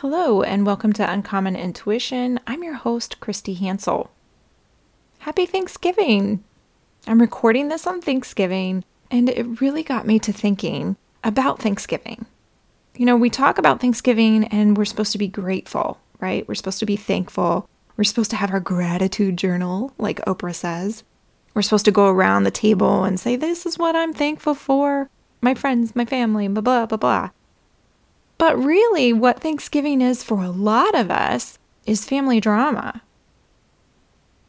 Hello, and welcome to Uncommon Intuition. I'm your host, Christy Hansel. Happy Thanksgiving! I'm recording this on Thanksgiving, and it really got me to thinking about Thanksgiving. You know, we talk about Thanksgiving and we're supposed to be grateful, right? We're supposed to be thankful. We're supposed to have our gratitude journal, like Oprah says. We're supposed to go around the table and say, This is what I'm thankful for. My friends, my family, blah, blah, blah, blah. But really, what Thanksgiving is for a lot of us is family drama.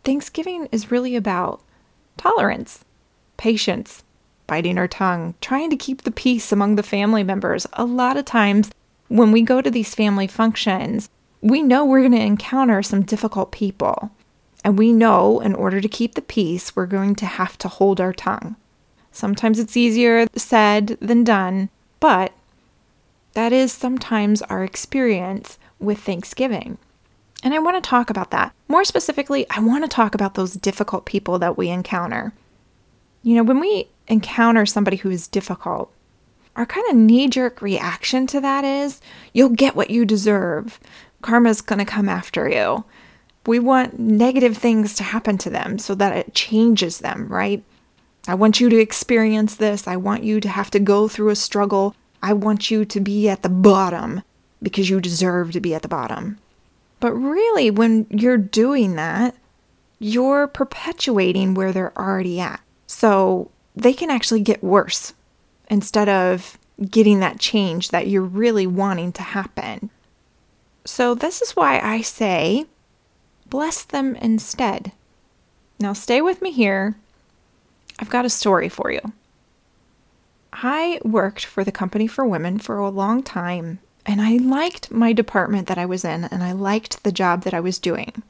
Thanksgiving is really about tolerance, patience, biting our tongue, trying to keep the peace among the family members. A lot of times, when we go to these family functions, we know we're going to encounter some difficult people. And we know in order to keep the peace, we're going to have to hold our tongue. Sometimes it's easier said than done, but that is sometimes our experience with Thanksgiving. And I want to talk about that. More specifically, I want to talk about those difficult people that we encounter. You know, when we encounter somebody who is difficult, our kind of knee jerk reaction to that is you'll get what you deserve. Karma's going to come after you. We want negative things to happen to them so that it changes them, right? I want you to experience this. I want you to have to go through a struggle I want you to be at the bottom because you deserve to be at the bottom. But really, when you're doing that, you're perpetuating where they're already at. So they can actually get worse instead of getting that change that you're really wanting to happen. So, this is why I say bless them instead. Now, stay with me here. I've got a story for you. I worked for the Company for Women for a long time, and I liked my department that I was in, and I liked the job that I was doing.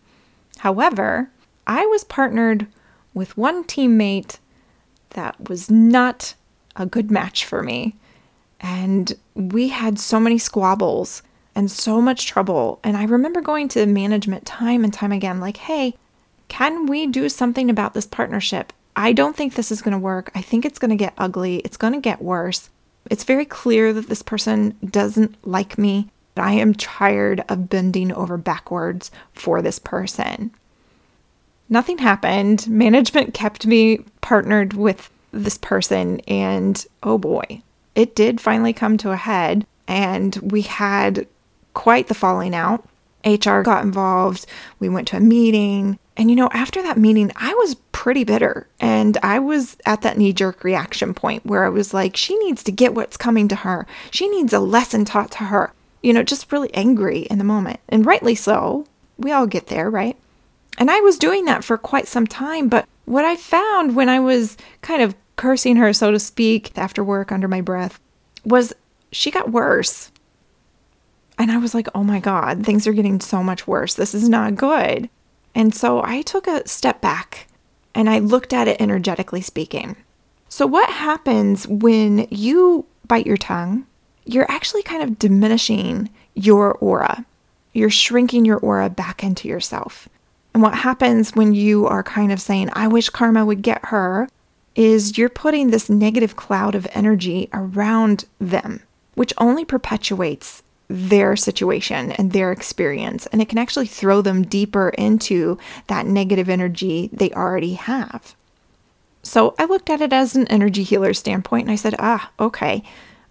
However, I was partnered with one teammate that was not a good match for me. And we had so many squabbles and so much trouble. And I remember going to management time and time again, like, hey, can we do something about this partnership? I don't think this is going to work. I think it's going to get ugly. It's going to get worse. It's very clear that this person doesn't like me. I am tired of bending over backwards for this person. Nothing happened. Management kept me partnered with this person, and oh boy, it did finally come to a head, and we had quite the falling out. HR got involved. We went to a meeting. And you know, after that meeting, I was pretty bitter. And I was at that knee jerk reaction point where I was like, she needs to get what's coming to her. She needs a lesson taught to her. You know, just really angry in the moment. And rightly so. We all get there, right? And I was doing that for quite some time. But what I found when I was kind of cursing her, so to speak, after work under my breath, was she got worse. And I was like, oh my God, things are getting so much worse. This is not good. And so I took a step back and I looked at it energetically speaking. So, what happens when you bite your tongue? You're actually kind of diminishing your aura. You're shrinking your aura back into yourself. And what happens when you are kind of saying, I wish karma would get her, is you're putting this negative cloud of energy around them, which only perpetuates their situation and their experience. And it can actually throw them deeper into that negative energy they already have. So I looked at it as an energy healer standpoint and I said, ah, okay,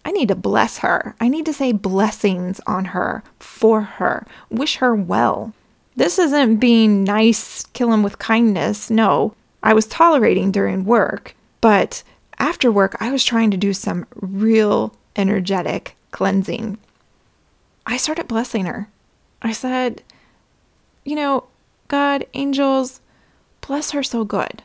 I need to bless her. I need to say blessings on her, for her, wish her well. This isn't being nice, kill him with kindness. No, I was tolerating during work, but after work, I was trying to do some real energetic cleansing I started blessing her. I said, You know, God, angels, bless her so good.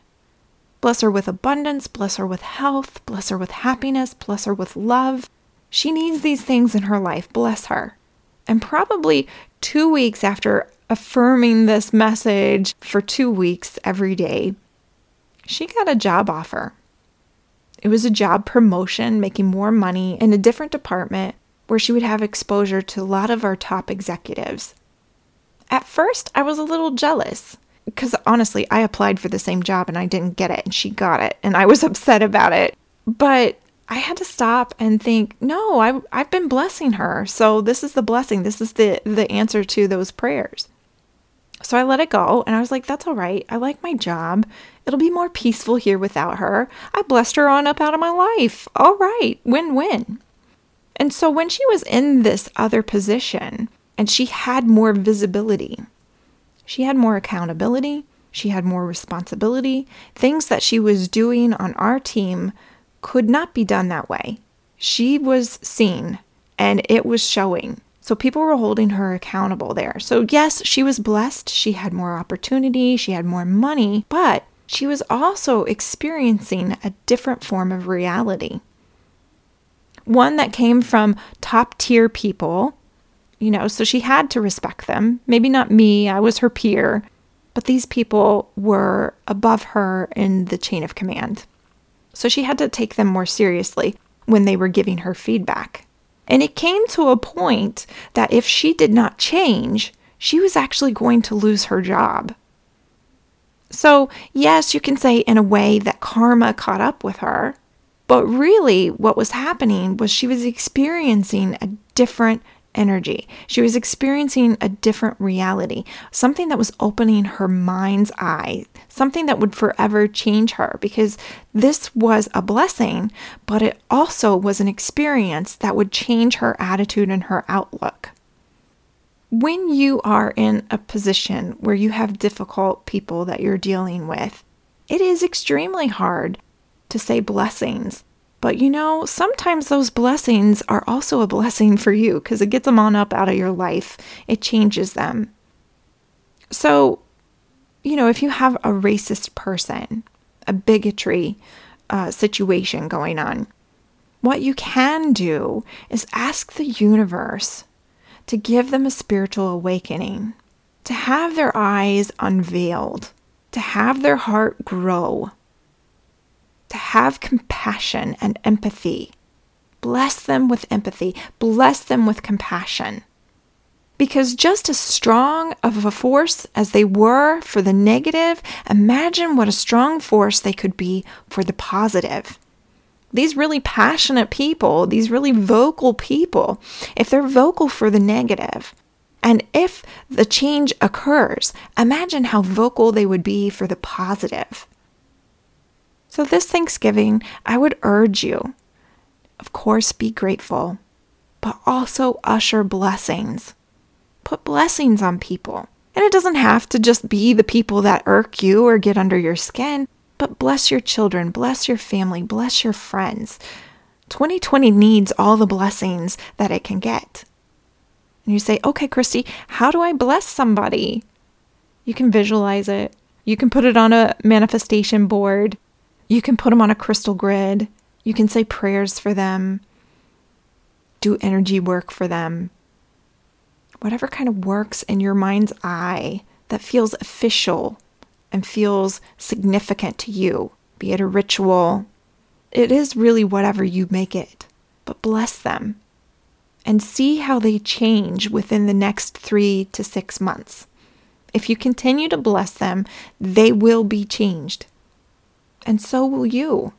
Bless her with abundance, bless her with health, bless her with happiness, bless her with love. She needs these things in her life. Bless her. And probably two weeks after affirming this message for two weeks every day, she got a job offer. It was a job promotion, making more money in a different department where she would have exposure to a lot of our top executives. At first, I was a little jealous because honestly, I applied for the same job and I didn't get it, and she got it, and I was upset about it. But I had to stop and think, no, I, I've been blessing her. So this is the blessing. This is the, the answer to those prayers. So I let it go and I was like, that's all right. I like my job. It'll be more peaceful here without her. I blessed her on up out of my life. All right, win win. And so when she was in this other position and she had more visibility, she had more accountability, she had more responsibility, things that she was doing on our team could not be done that way. She was seen and it was showing. So people were holding her accountable there. So, yes, she was blessed. She had more opportunity, she had more money, but she was also experiencing a different form of reality. One that came from top tier people, you know, so she had to respect them. Maybe not me, I was her peer, but these people were above her in the chain of command so she had to take them more seriously when they were giving her feedback. And it came to a point that if she did not change, she was actually going to lose her job. So, yes, you can say in a way that karma caught up with her, but really what was happening was she was experiencing a different energy. She was experiencing a different reality, something that was opening her mind's eye, something that would forever change her because this was a blessing, but it also was an experience that would change her attitude and her outlook. When you are in a position where you have difficult people that you're dealing with, it is extremely hard to say blessings. But you know, sometimes those blessings are also a blessing for you because it gets them on up out of your life, it changes them. So, you know, if you have a racist person, a bigotry uh, situation going on, what you can do is ask the universe to give them a spiritual awakening, to have their eyes unveiled, to have their heart grow to have compassion and empathy. Bless them with empathy, bless them with compassion. Because just as strong of a force as they were for the negative, imagine what a strong force they could be for the positive. These really passionate people, these really vocal people, if they're vocal for the negative, and if the change occurs, imagine how vocal they would be for the positive. So, this Thanksgiving, I would urge you, of course, be grateful, but also usher blessings. Put blessings on people. And it doesn't have to just be the people that irk you or get under your skin, but bless your children, bless your family, bless your friends. 2020 needs all the blessings that it can get. And you say, okay, Christy, how do I bless somebody? You can visualize it. You can put it on a manifestation board. You can put them on a crystal grid. You can say prayers for them, do energy work for them. Whatever kind of works in your mind's eye that feels official and feels significant to you, be it a ritual. It is really whatever you make it, but bless them and see how they change within the next three to six months. If you continue to bless them, they will be changed and so will you.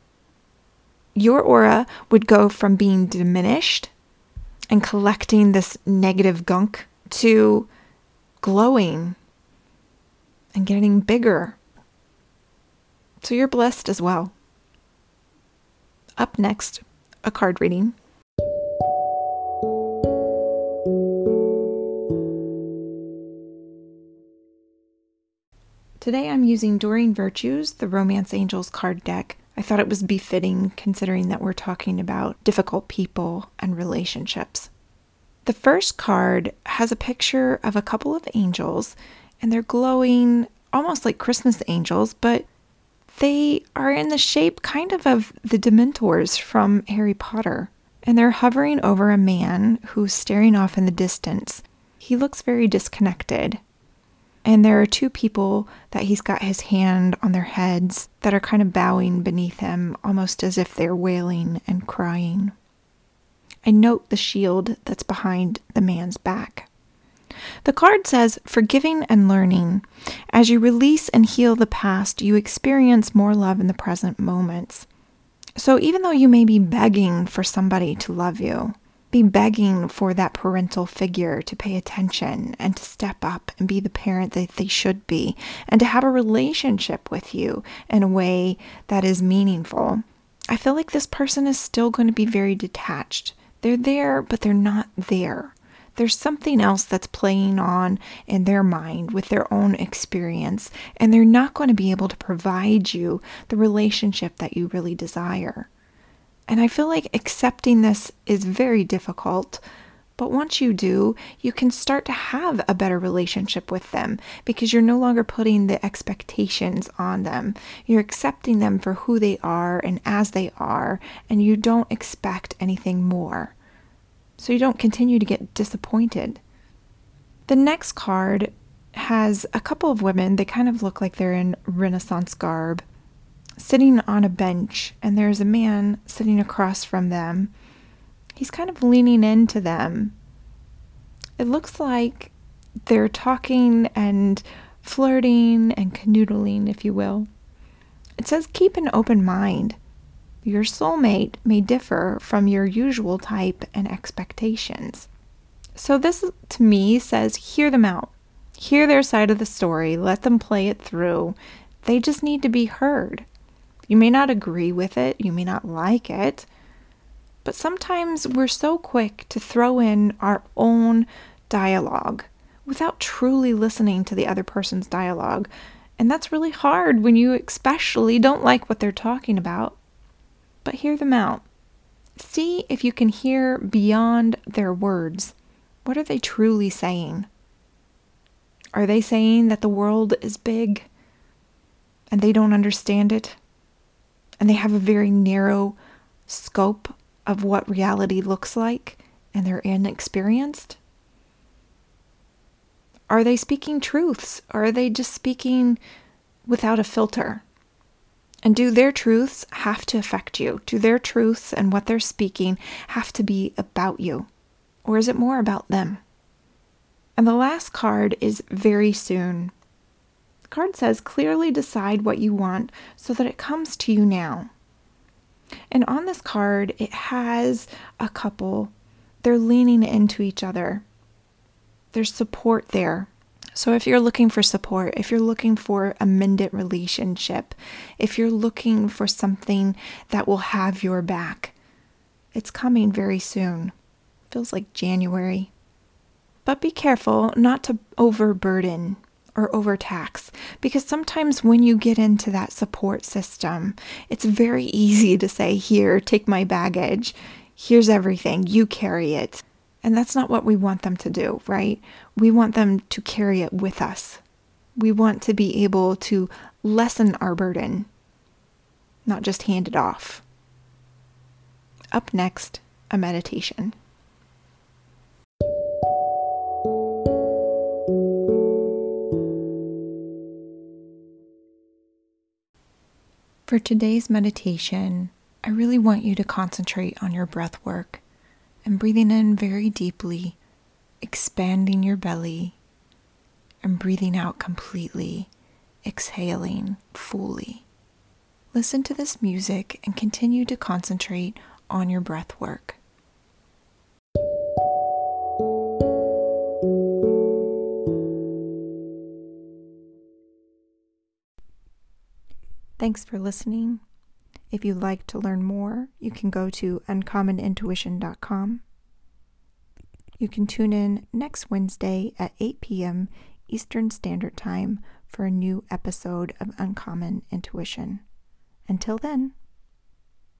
Your aura would go from being diminished and collecting this negative gunk to glowing and getting bigger. So you're blessed as well. Up next, a card reading. Today I'm using Doreen Virtue's, the Romance Angels card deck. I thought it was befitting considering that we're talking about difficult people and relationships. The first card has a picture of a couple of angels, and they're glowing almost like Christmas angels, but they are in the shape kind of of the Dementors from Harry Potter. And they're hovering over a man who's staring off in the distance. He looks very disconnected. And there are two people that he's got his hand on their heads that are kind of bowing beneath him, almost as if they're wailing and crying. I note the shield that's behind the man's back. The card says, Forgiving and learning. As you release and heal the past, you experience more love in the present moments. So even though you may be begging for somebody to love you, be begging for that parental figure to pay attention and to step up and be the parent that they should be and to have a relationship with you in a way that is meaningful. I feel like this person is still going to be very detached. They're there, but they're not there. There's something else that's playing on in their mind with their own experience, and they're not going to be able to provide you the relationship that you really desire. And I feel like accepting this is very difficult. But once you do, you can start to have a better relationship with them because you're no longer putting the expectations on them. You're accepting them for who they are and as they are, and you don't expect anything more. So you don't continue to get disappointed. The next card has a couple of women. They kind of look like they're in Renaissance garb sitting on a bench, and there's a man sitting across from them. He's kind of leaning into them. It looks like they're talking and flirting and canoodling, if you will. It says keep an open mind. Your soulmate may differ from your usual type and expectations. So, this to me says hear them out. Hear their side of the story. Let them play it through. They just need to be heard. You may not agree with it, you may not like it, but sometimes we're so quick to throw in our own dialogue without truly listening to the other person's dialogue. And that's really hard when you especially don't like what they're talking about. But hear them out. See if you can hear beyond their words. What are they truly saying? Are they saying that the world is big and they don't understand it? And they have a very narrow scope of what reality looks like and they're inexperienced? Are they speaking truths? Are they just speaking without a filter? And do their truths have to affect you? Do their truths and what they're speaking have to be about you? Or is it more about them? And the last card is very soon. The card says clearly decide what you want so that it comes to you now. And on this card, it has a couple. They're leaning into each other. There's support there. So, if you're looking for support, if you're looking for a mended relationship, if you're looking for something that will have your back, it's coming very soon. Feels like January. But be careful not to overburden or overtax because sometimes when you get into that support system, it's very easy to say, Here, take my baggage. Here's everything. You carry it. And that's not what we want them to do, right? We want them to carry it with us. We want to be able to lessen our burden, not just hand it off. Up next, a meditation. For today's meditation, I really want you to concentrate on your breath work and breathing in very deeply, expanding your belly, and breathing out completely, exhaling fully. Listen to this music and continue to concentrate on your breath work. Thanks for listening. If you'd like to learn more, you can go to uncommonintuition.com. You can tune in next Wednesday at 8 p.m. Eastern Standard Time for a new episode of Uncommon Intuition. Until then,